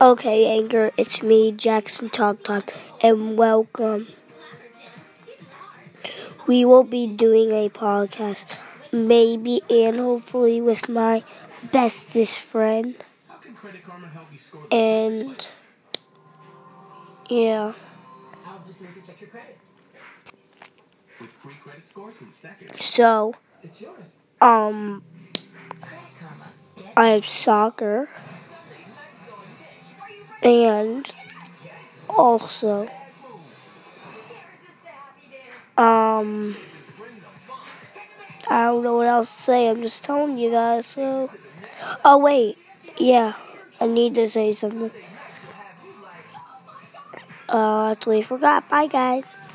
Okay, Anchor, it's me, Jackson Talk Time, and welcome. We will be doing a podcast, maybe and hopefully with my bestest friend. And yeah. So, um. I have soccer, and also, um, I don't know what else to say. I'm just telling you guys. So, oh wait, yeah, I need to say something. Uh, I forgot. Bye, guys.